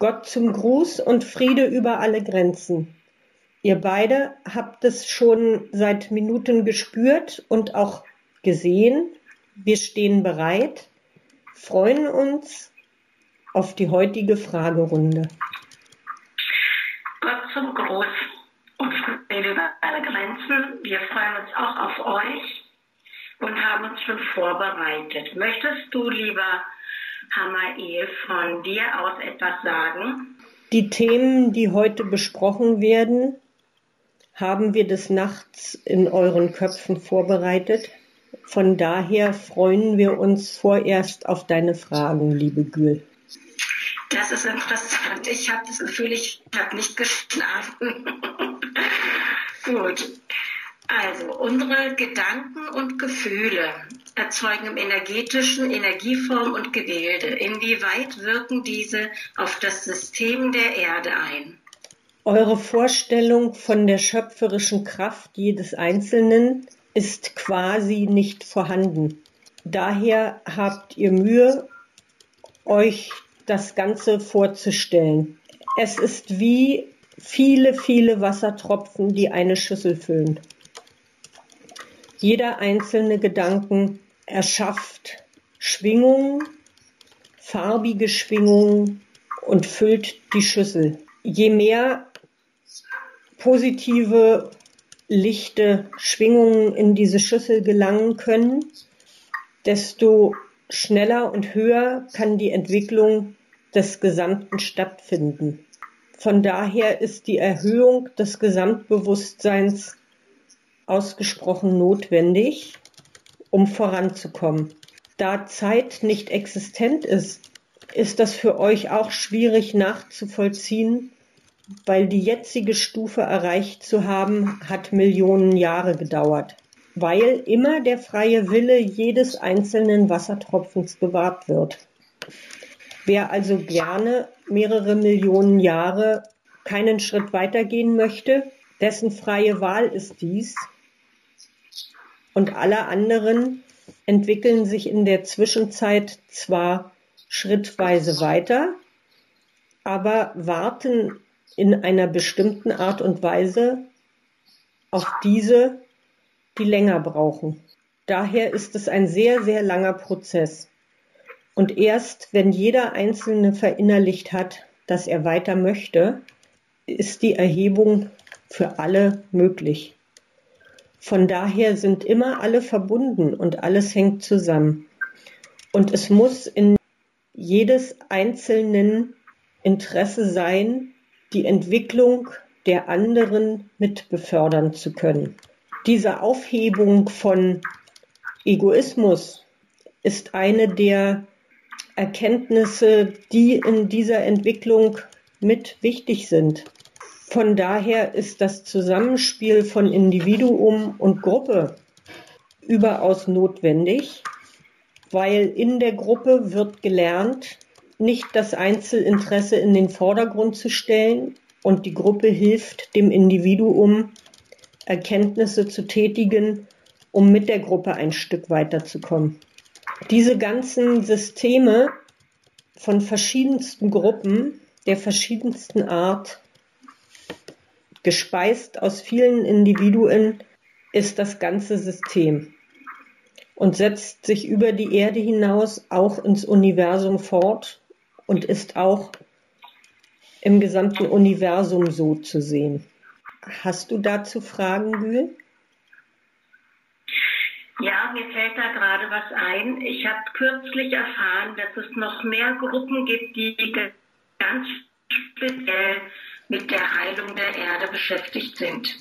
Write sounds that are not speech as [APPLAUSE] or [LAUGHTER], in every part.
Gott zum Gruß und Friede über alle Grenzen. Ihr beide habt es schon seit Minuten gespürt und auch gesehen. Wir stehen bereit, freuen uns auf die heutige Fragerunde. Gott zum Gruß und Friede über alle Grenzen. Wir freuen uns auch auf euch und haben uns schon vorbereitet. Möchtest du, lieber Hamael, von dir aus etwas sagen? Die Themen, die heute besprochen werden, haben wir des Nachts in euren Köpfen vorbereitet. Von daher freuen wir uns vorerst auf deine Fragen, liebe Gül. Das ist interessant. Ich habe das Gefühl, ich habe nicht geschlafen. [LAUGHS] Gut. Also, unsere Gedanken und Gefühle erzeugen im energetischen Energieform und Gebilde. Inwieweit wirken diese auf das System der Erde ein? Eure Vorstellung von der schöpferischen Kraft jedes Einzelnen ist quasi nicht vorhanden. Daher habt ihr Mühe, euch das Ganze vorzustellen. Es ist wie viele, viele Wassertropfen, die eine Schüssel füllen. Jeder einzelne Gedanken erschafft Schwingungen, farbige Schwingungen und füllt die Schüssel. Je mehr positive, lichte Schwingungen in diese Schüssel gelangen können, desto schneller und höher kann die Entwicklung des Gesamten stattfinden. Von daher ist die Erhöhung des Gesamtbewusstseins ausgesprochen notwendig, um voranzukommen. Da Zeit nicht existent ist, ist das für euch auch schwierig nachzuvollziehen, weil die jetzige Stufe erreicht zu haben, hat Millionen Jahre gedauert, weil immer der freie Wille jedes einzelnen Wassertropfens gewahrt wird. Wer also gerne mehrere Millionen Jahre keinen Schritt weitergehen möchte, dessen freie Wahl ist dies. Und alle anderen entwickeln sich in der Zwischenzeit zwar schrittweise weiter, aber warten in einer bestimmten Art und Weise auf diese, die länger brauchen. Daher ist es ein sehr, sehr langer Prozess. Und erst wenn jeder Einzelne verinnerlicht hat, dass er weiter möchte, ist die Erhebung für alle möglich. Von daher sind immer alle verbunden und alles hängt zusammen. Und es muss in jedes einzelnen Interesse sein, die Entwicklung der anderen mit befördern zu können. Diese Aufhebung von Egoismus ist eine der Erkenntnisse, die in dieser Entwicklung mit wichtig sind. Von daher ist das Zusammenspiel von Individuum und Gruppe überaus notwendig, weil in der Gruppe wird gelernt, nicht das Einzelinteresse in den Vordergrund zu stellen und die Gruppe hilft dem Individuum, Erkenntnisse zu tätigen, um mit der Gruppe ein Stück weiterzukommen. Diese ganzen Systeme von verschiedensten Gruppen, der verschiedensten Art, gespeist aus vielen Individuen, ist das ganze System und setzt sich über die Erde hinaus auch ins Universum fort und ist auch im gesamten Universum so zu sehen. Hast du dazu Fragen, Gül? Ja, mir fällt da gerade was ein. Ich habe kürzlich erfahren, dass es noch mehr Gruppen gibt, die ganz speziell mit der Heilung der Erde beschäftigt sind.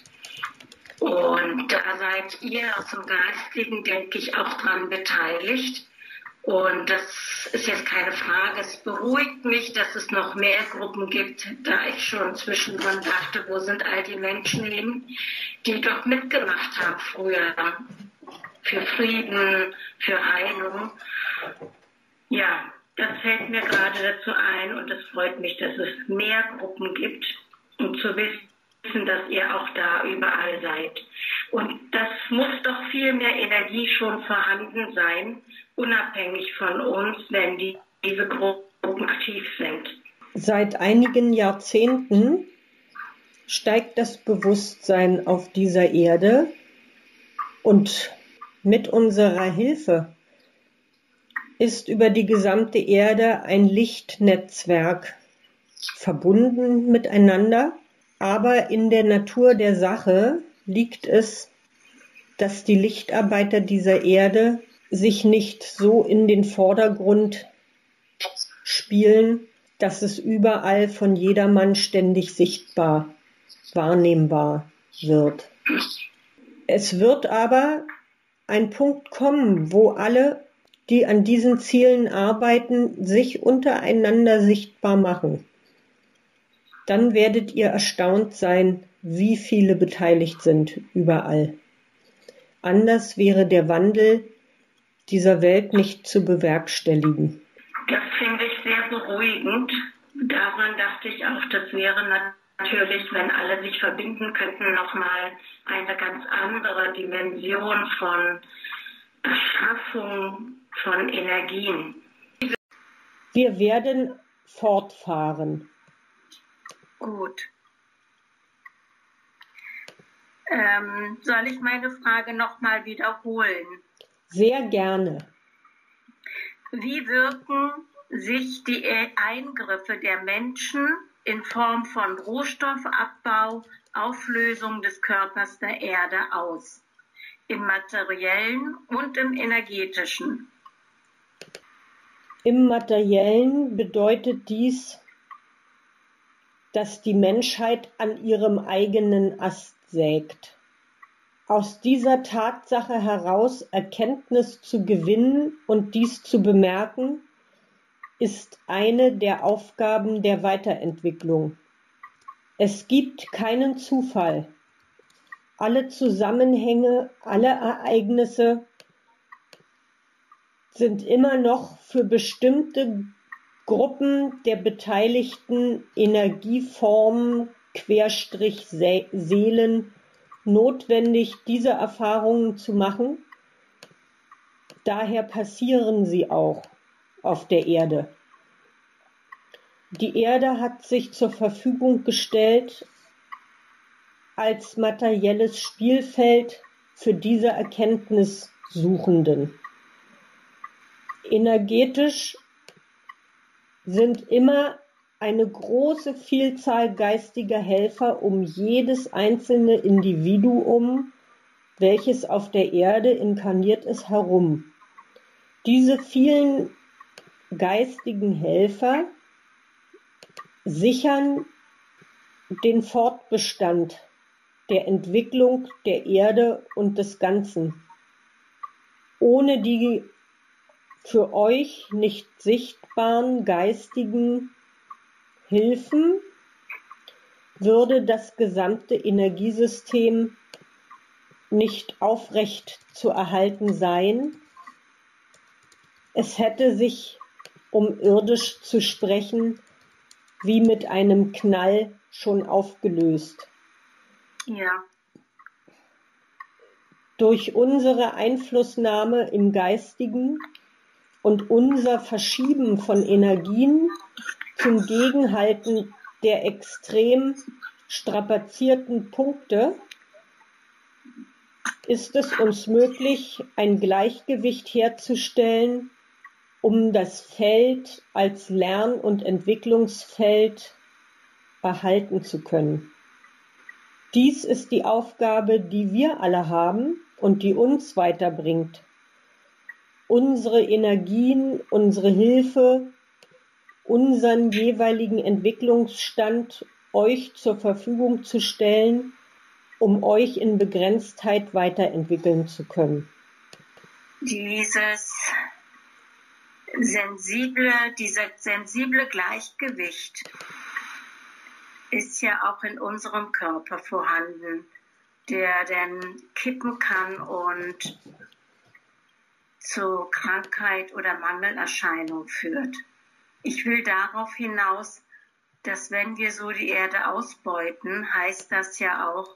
Und da seid ihr aus dem Geistigen, denke ich, auch dran beteiligt. Und das ist jetzt keine Frage. Es beruhigt mich, dass es noch mehr Gruppen gibt, da ich schon zwischendrin dachte, wo sind all die Menschen hin, die dort mitgemacht haben früher für Frieden, für Heilung. Ja, das fällt mir gerade dazu ein und es freut mich, dass es mehr Gruppen gibt und zu wissen, dass ihr auch da überall seid. Und das muss doch viel mehr Energie schon vorhanden sein, unabhängig von uns, wenn die, diese Gruppen aktiv sind. Seit einigen Jahrzehnten steigt das Bewusstsein auf dieser Erde und mit unserer Hilfe ist über die gesamte Erde ein Lichtnetzwerk verbunden miteinander, aber in der Natur der Sache liegt es, dass die Lichtarbeiter dieser Erde sich nicht so in den Vordergrund spielen, dass es überall von jedermann ständig sichtbar, wahrnehmbar wird. Es wird aber ein Punkt kommen, wo alle, die an diesen Zielen arbeiten, sich untereinander sichtbar machen. Dann werdet ihr erstaunt sein, wie viele beteiligt sind überall. Anders wäre der Wandel dieser Welt nicht zu bewerkstelligen. Das finde ich sehr beruhigend. Daran dachte ich auch, das wäre natürlich, wenn alle sich verbinden könnten, nochmal eine ganz andere Dimension von Erschaffung von Energien. Wir werden fortfahren. Gut. Ähm, soll ich meine Frage nochmal wiederholen? Sehr gerne. Wie wirken sich die Eingriffe der Menschen in Form von Rohstoffabbau, Auflösung des Körpers der Erde aus? Im materiellen und im energetischen? Im materiellen bedeutet dies, dass die Menschheit an ihrem eigenen Ast sägt. Aus dieser Tatsache heraus Erkenntnis zu gewinnen und dies zu bemerken, ist eine der Aufgaben der Weiterentwicklung. Es gibt keinen Zufall. Alle Zusammenhänge, alle Ereignisse sind immer noch für bestimmte Gruppen der beteiligten Energieformen Querstrich Seelen notwendig, diese Erfahrungen zu machen. Daher passieren sie auch auf der Erde. Die Erde hat sich zur Verfügung gestellt als materielles Spielfeld für diese Erkenntnissuchenden. Energetisch sind immer eine große Vielzahl geistiger Helfer um jedes einzelne Individuum, welches auf der Erde inkarniert ist, herum. Diese vielen geistigen Helfer sichern den Fortbestand der Entwicklung der Erde und des Ganzen. Ohne die für euch nicht sichtbaren geistigen Hilfen würde das gesamte Energiesystem nicht aufrecht zu erhalten sein. Es hätte sich, um irdisch zu sprechen, wie mit einem Knall schon aufgelöst. Ja. Durch unsere Einflussnahme im Geistigen und unser Verschieben von Energien zum Gegenhalten der extrem strapazierten Punkte ist es uns möglich, ein Gleichgewicht herzustellen, um das Feld als Lern- und Entwicklungsfeld erhalten zu können. Dies ist die Aufgabe, die wir alle haben und die uns weiterbringt. Unsere Energien, unsere Hilfe, unseren jeweiligen Entwicklungsstand euch zur Verfügung zu stellen, um euch in Begrenztheit weiterentwickeln zu können. Dieses sensible, dieser sensible Gleichgewicht ist ja auch in unserem Körper vorhanden, der dann kippen kann und zu Krankheit oder Mangelerscheinung führt. Ich will darauf hinaus, dass wenn wir so die Erde ausbeuten, heißt das ja auch,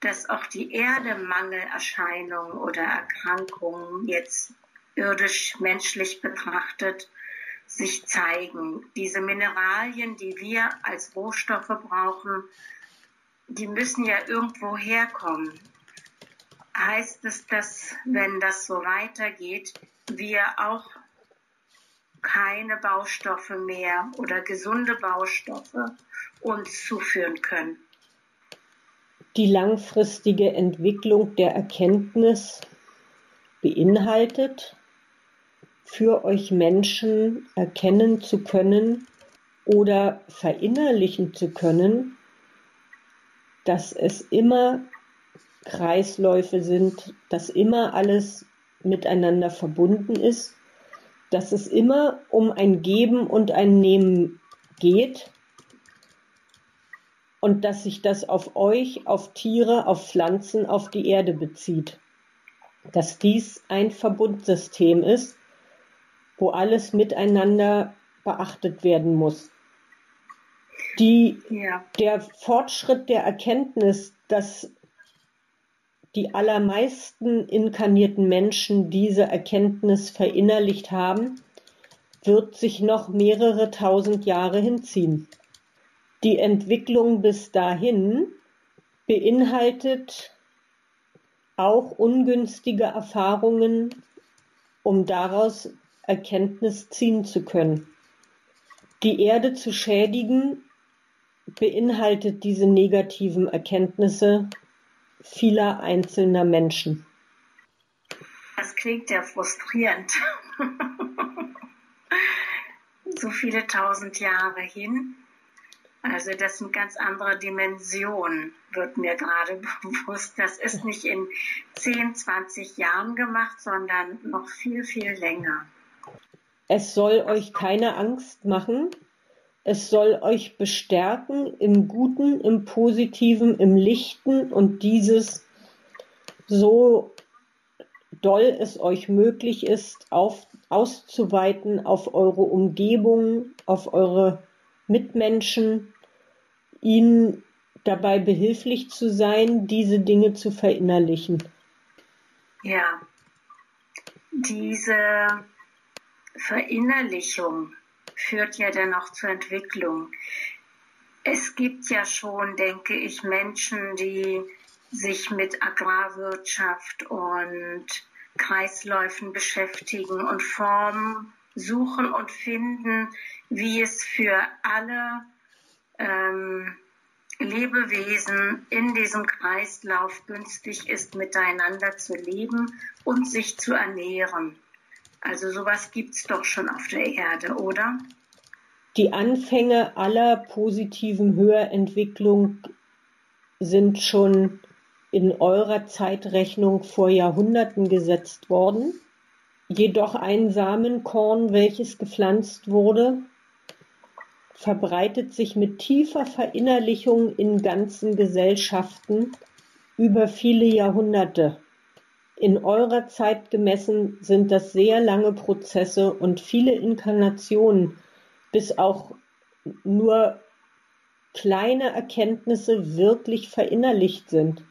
dass auch die Erde Mangelerscheinungen oder Erkrankungen jetzt irdisch menschlich betrachtet sich zeigen. Diese Mineralien, die wir als Rohstoffe brauchen, die müssen ja irgendwo herkommen. Heißt es, dass, wenn das so weitergeht, wir auch keine Baustoffe mehr oder gesunde Baustoffe uns zuführen können? Die langfristige Entwicklung der Erkenntnis beinhaltet, für euch Menschen erkennen zu können oder verinnerlichen zu können, dass es immer Kreisläufe sind, dass immer alles miteinander verbunden ist, dass es immer um ein Geben und ein Nehmen geht und dass sich das auf euch, auf Tiere, auf Pflanzen, auf die Erde bezieht. Dass dies ein Verbundsystem ist, wo alles miteinander beachtet werden muss. Die, ja. Der Fortschritt der Erkenntnis, dass die allermeisten inkarnierten Menschen diese Erkenntnis verinnerlicht haben, wird sich noch mehrere tausend Jahre hinziehen. Die Entwicklung bis dahin beinhaltet auch ungünstige Erfahrungen, um daraus Erkenntnis ziehen zu können. Die Erde zu schädigen beinhaltet diese negativen Erkenntnisse vieler einzelner Menschen. Das klingt ja frustrierend. [LAUGHS] so viele tausend Jahre hin. Also das sind ganz andere Dimensionen, wird mir gerade [LAUGHS] bewusst. Das ist nicht in 10, 20 Jahren gemacht, sondern noch viel, viel länger. Es soll euch keine Angst machen. Es soll euch bestärken im Guten, im Positiven, im Lichten und dieses so doll es euch möglich ist, auf, auszuweiten auf eure Umgebung, auf eure Mitmenschen, ihnen dabei behilflich zu sein, diese Dinge zu verinnerlichen. Ja, diese Verinnerlichung führt ja dann auch zur Entwicklung. Es gibt ja schon, denke ich, Menschen, die sich mit Agrarwirtschaft und Kreisläufen beschäftigen und Formen suchen und finden, wie es für alle ähm, Lebewesen in diesem Kreislauf günstig ist, miteinander zu leben und sich zu ernähren. Also sowas gibt's doch schon auf der Erde, oder? Die Anfänge aller positiven Höherentwicklung sind schon in eurer Zeitrechnung vor Jahrhunderten gesetzt worden. Jedoch ein Samenkorn, welches gepflanzt wurde, verbreitet sich mit tiefer Verinnerlichung in ganzen Gesellschaften über viele Jahrhunderte. In eurer Zeit gemessen sind das sehr lange Prozesse und viele Inkarnationen, bis auch nur kleine Erkenntnisse wirklich verinnerlicht sind.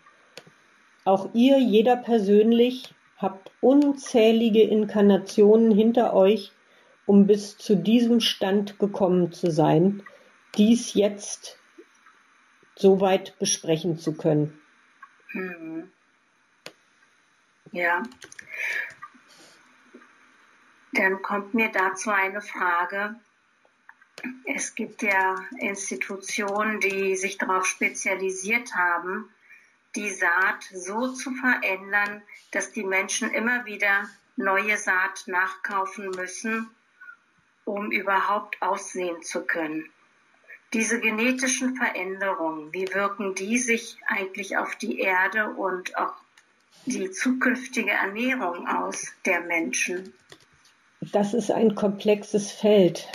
Auch ihr, jeder persönlich, habt unzählige Inkarnationen hinter euch, um bis zu diesem Stand gekommen zu sein, dies jetzt so weit besprechen zu können. Mhm. Ja. Dann kommt mir dazu eine Frage. Es gibt ja Institutionen, die sich darauf spezialisiert haben, die Saat so zu verändern, dass die Menschen immer wieder neue Saat nachkaufen müssen, um überhaupt aussehen zu können. Diese genetischen Veränderungen, wie wirken die sich eigentlich auf die Erde und auch die zukünftige Ernährung aus der Menschen? Das ist ein komplexes Feld.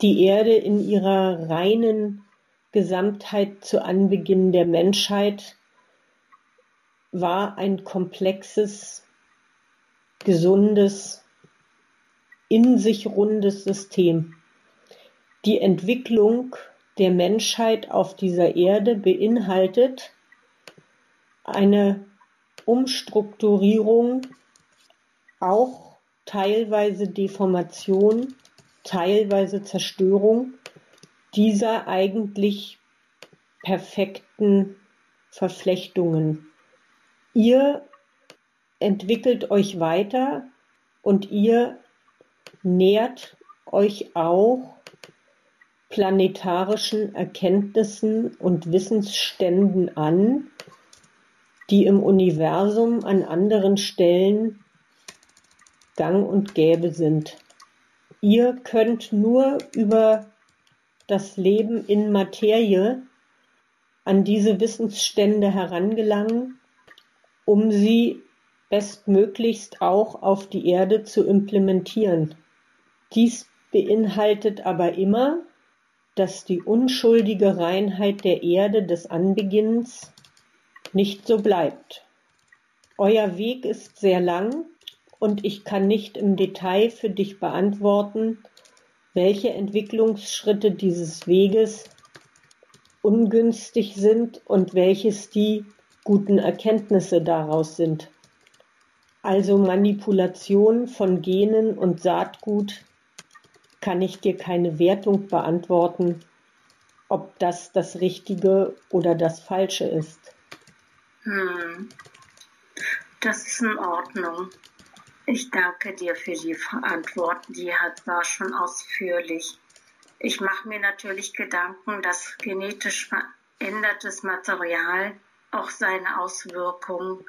Die Erde in ihrer reinen Gesamtheit zu Anbeginn der Menschheit war ein komplexes, gesundes, in sich rundes System. Die Entwicklung der Menschheit auf dieser Erde beinhaltet eine Umstrukturierung auch teilweise Deformation, teilweise Zerstörung dieser eigentlich perfekten Verflechtungen. Ihr entwickelt euch weiter und ihr nähert euch auch planetarischen Erkenntnissen und Wissensständen an, die im Universum an anderen Stellen gang und gäbe sind. Ihr könnt nur über das Leben in Materie an diese Wissensstände herangelangen, um sie bestmöglichst auch auf die Erde zu implementieren. Dies beinhaltet aber immer, dass die unschuldige Reinheit der Erde des Anbeginnens nicht so bleibt. Euer Weg ist sehr lang und ich kann nicht im Detail für dich beantworten, welche Entwicklungsschritte dieses Weges ungünstig sind und welches die guten Erkenntnisse daraus sind. Also Manipulation von Genen und Saatgut kann ich dir keine Wertung beantworten, ob das das Richtige oder das Falsche ist. Hm. Das ist in Ordnung. Ich danke dir für die Antwort. Die war schon ausführlich. Ich mache mir natürlich Gedanken, dass genetisch verändertes Material auch seine Auswirkungen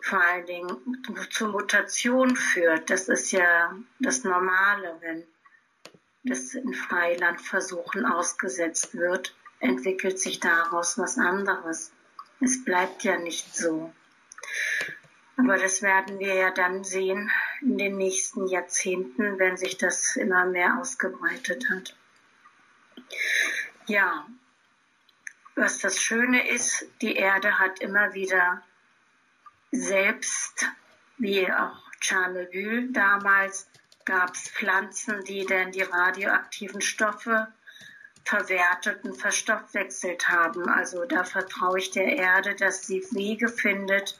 vor allen Dingen zu Mutation führt. Das ist ja das Normale, wenn das in Freilandversuchen ausgesetzt wird, entwickelt sich daraus was anderes. Es bleibt ja nicht so. Aber das werden wir ja dann sehen in den nächsten Jahrzehnten, wenn sich das immer mehr ausgebreitet hat. Ja, was das Schöne ist, die Erde hat immer wieder selbst, wie auch Tschernobyl damals, gab es Pflanzen, die dann die radioaktiven Stoffe verwertet und verstoffwechselt haben. Also da vertraue ich der Erde, dass sie Wege findet,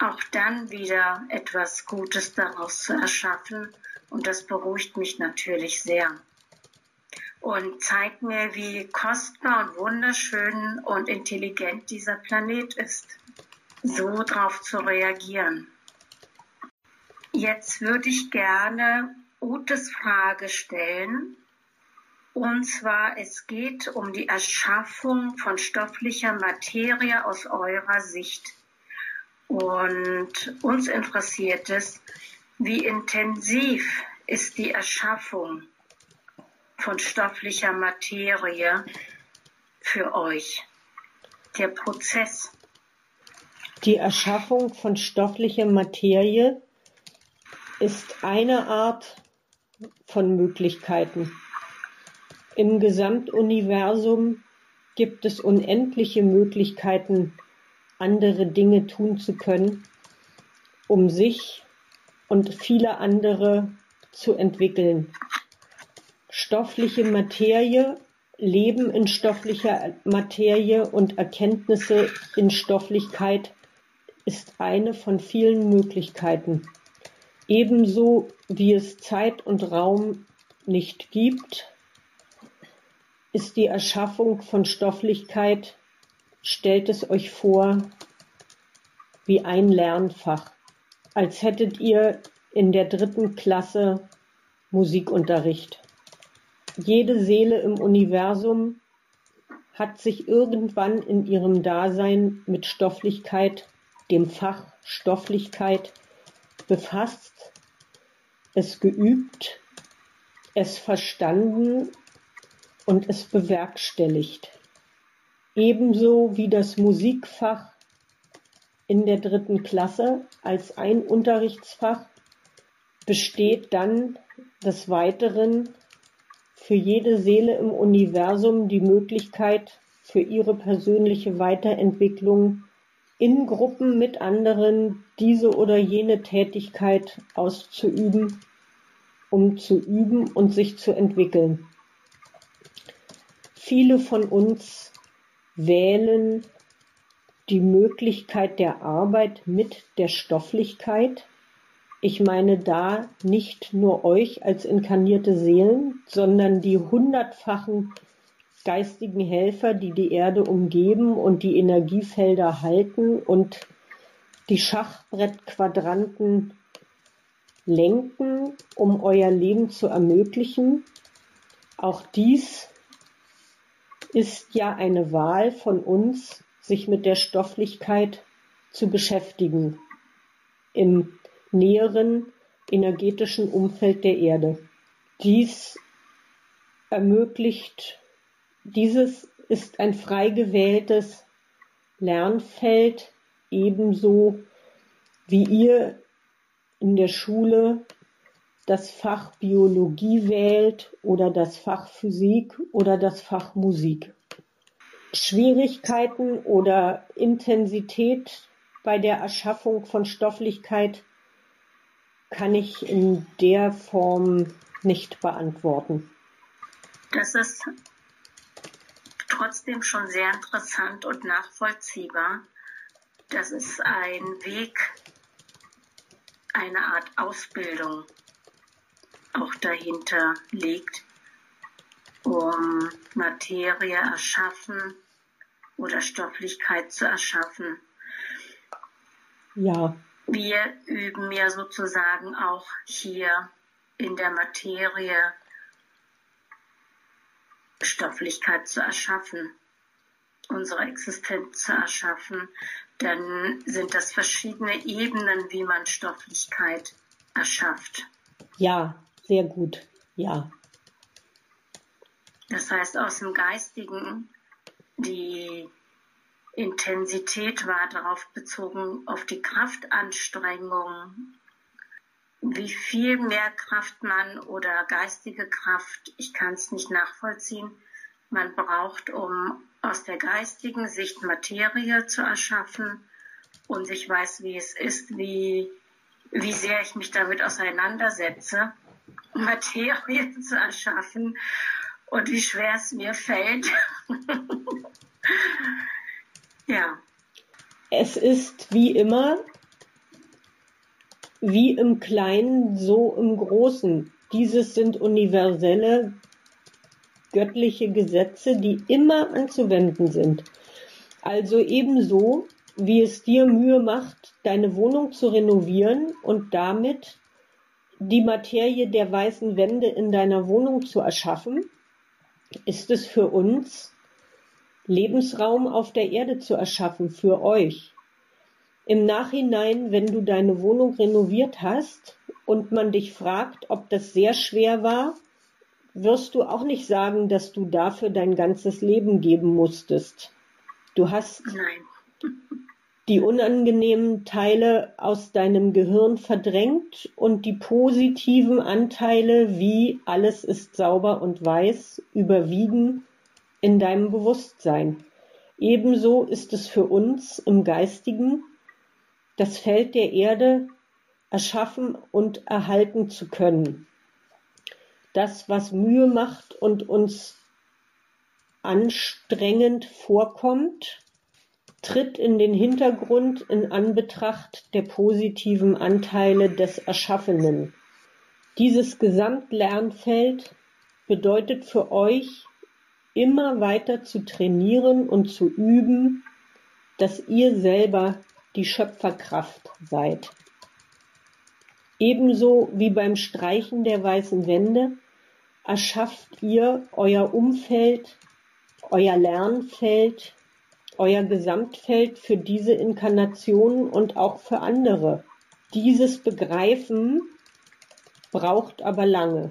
auch dann wieder etwas Gutes daraus zu erschaffen. Und das beruhigt mich natürlich sehr. Und zeigt mir, wie kostbar und wunderschön und intelligent dieser Planet ist so drauf zu reagieren. Jetzt würde ich gerne Utes Frage stellen. Und zwar, es geht um die Erschaffung von stofflicher Materie aus eurer Sicht. Und uns interessiert es, wie intensiv ist die Erschaffung von stofflicher Materie für euch? Der Prozess. Die Erschaffung von stofflicher Materie ist eine Art von Möglichkeiten. Im Gesamtuniversum gibt es unendliche Möglichkeiten, andere Dinge tun zu können, um sich und viele andere zu entwickeln. Stoffliche Materie, Leben in stofflicher Materie und Erkenntnisse in Stofflichkeit ist eine von vielen Möglichkeiten. Ebenso wie es Zeit und Raum nicht gibt, ist die Erschaffung von Stofflichkeit, stellt es euch vor, wie ein Lernfach, als hättet ihr in der dritten Klasse Musikunterricht. Jede Seele im Universum hat sich irgendwann in ihrem Dasein mit Stofflichkeit dem Fach Stofflichkeit befasst, es geübt, es verstanden und es bewerkstelligt. Ebenso wie das Musikfach in der dritten Klasse als ein Unterrichtsfach besteht dann des Weiteren für jede Seele im Universum die Möglichkeit für ihre persönliche Weiterentwicklung in Gruppen mit anderen diese oder jene Tätigkeit auszuüben, um zu üben und sich zu entwickeln. Viele von uns wählen die Möglichkeit der Arbeit mit der Stofflichkeit, ich meine da nicht nur euch als inkarnierte Seelen, sondern die hundertfachen geistigen Helfer, die die Erde umgeben und die Energiefelder halten und die Schachbrettquadranten lenken, um euer Leben zu ermöglichen. Auch dies ist ja eine Wahl von uns, sich mit der Stofflichkeit zu beschäftigen im näheren energetischen Umfeld der Erde. Dies ermöglicht, dieses ist ein frei gewähltes Lernfeld, ebenso wie ihr in der Schule das Fach Biologie wählt oder das Fach Physik oder das Fach Musik. Schwierigkeiten oder Intensität bei der Erschaffung von Stofflichkeit kann ich in der Form nicht beantworten. Das ist trotzdem schon sehr interessant und nachvollziehbar. Das ist ein Weg, eine Art Ausbildung auch dahinter liegt, um Materie erschaffen oder Stofflichkeit zu erschaffen. Ja. Wir üben ja sozusagen auch hier in der Materie Stofflichkeit zu erschaffen, unsere Existenz zu erschaffen, dann sind das verschiedene Ebenen, wie man Stofflichkeit erschafft. Ja, sehr gut, ja. Das heißt, aus dem Geistigen, die Intensität war darauf bezogen, auf die Kraftanstrengung, wie viel mehr Kraft man oder geistige Kraft, ich kann es nicht nachvollziehen, man braucht, um aus der geistigen Sicht Materie zu erschaffen. Und ich weiß, wie es ist, wie, wie sehr ich mich damit auseinandersetze Materie zu erschaffen und wie schwer es mir fällt. [LAUGHS] ja. Es ist wie immer, wie im Kleinen, so im Großen. Dieses sind universelle göttliche Gesetze, die immer anzuwenden sind. Also ebenso, wie es dir Mühe macht, deine Wohnung zu renovieren und damit die Materie der weißen Wände in deiner Wohnung zu erschaffen, ist es für uns, Lebensraum auf der Erde zu erschaffen, für euch. Im Nachhinein, wenn du deine Wohnung renoviert hast und man dich fragt, ob das sehr schwer war, wirst du auch nicht sagen, dass du dafür dein ganzes Leben geben musstest. Du hast Nein die unangenehmen Teile aus deinem Gehirn verdrängt und die positiven Anteile wie alles ist sauber und weiß überwiegen in deinem Bewusstsein. Ebenso ist es für uns im Geistigen, das Feld der Erde erschaffen und erhalten zu können. Das, was Mühe macht und uns anstrengend vorkommt, tritt in den Hintergrund in Anbetracht der positiven Anteile des Erschaffenen. Dieses Gesamtlernfeld bedeutet für euch, immer weiter zu trainieren und zu üben, dass ihr selber die Schöpferkraft seid. Ebenso wie beim Streichen der weißen Wände erschafft ihr euer Umfeld, euer Lernfeld, euer Gesamtfeld für diese Inkarnation und auch für andere. Dieses Begreifen braucht aber lange.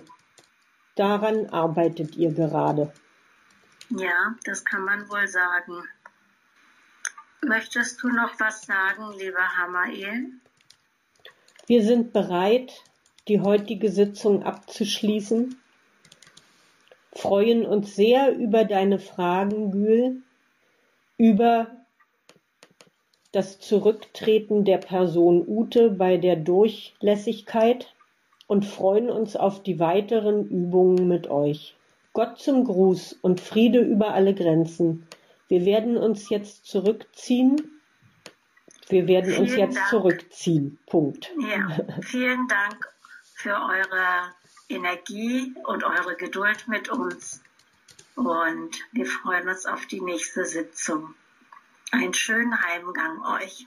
Daran arbeitet ihr gerade. Ja, das kann man wohl sagen. Möchtest du noch was sagen, lieber Hamael? Wir sind bereit, die heutige Sitzung abzuschließen, freuen uns sehr über deine Fragen, Gül, über das Zurücktreten der Person Ute bei der Durchlässigkeit und freuen uns auf die weiteren Übungen mit euch. Gott zum Gruß und Friede über alle Grenzen. Wir werden uns jetzt zurückziehen, Wir werden uns jetzt Dank. zurückziehen. Punkt. Ja, vielen Dank für eure Energie und eure Geduld mit uns. Und wir freuen uns auf die nächste Sitzung. Einen schönen Heimgang euch.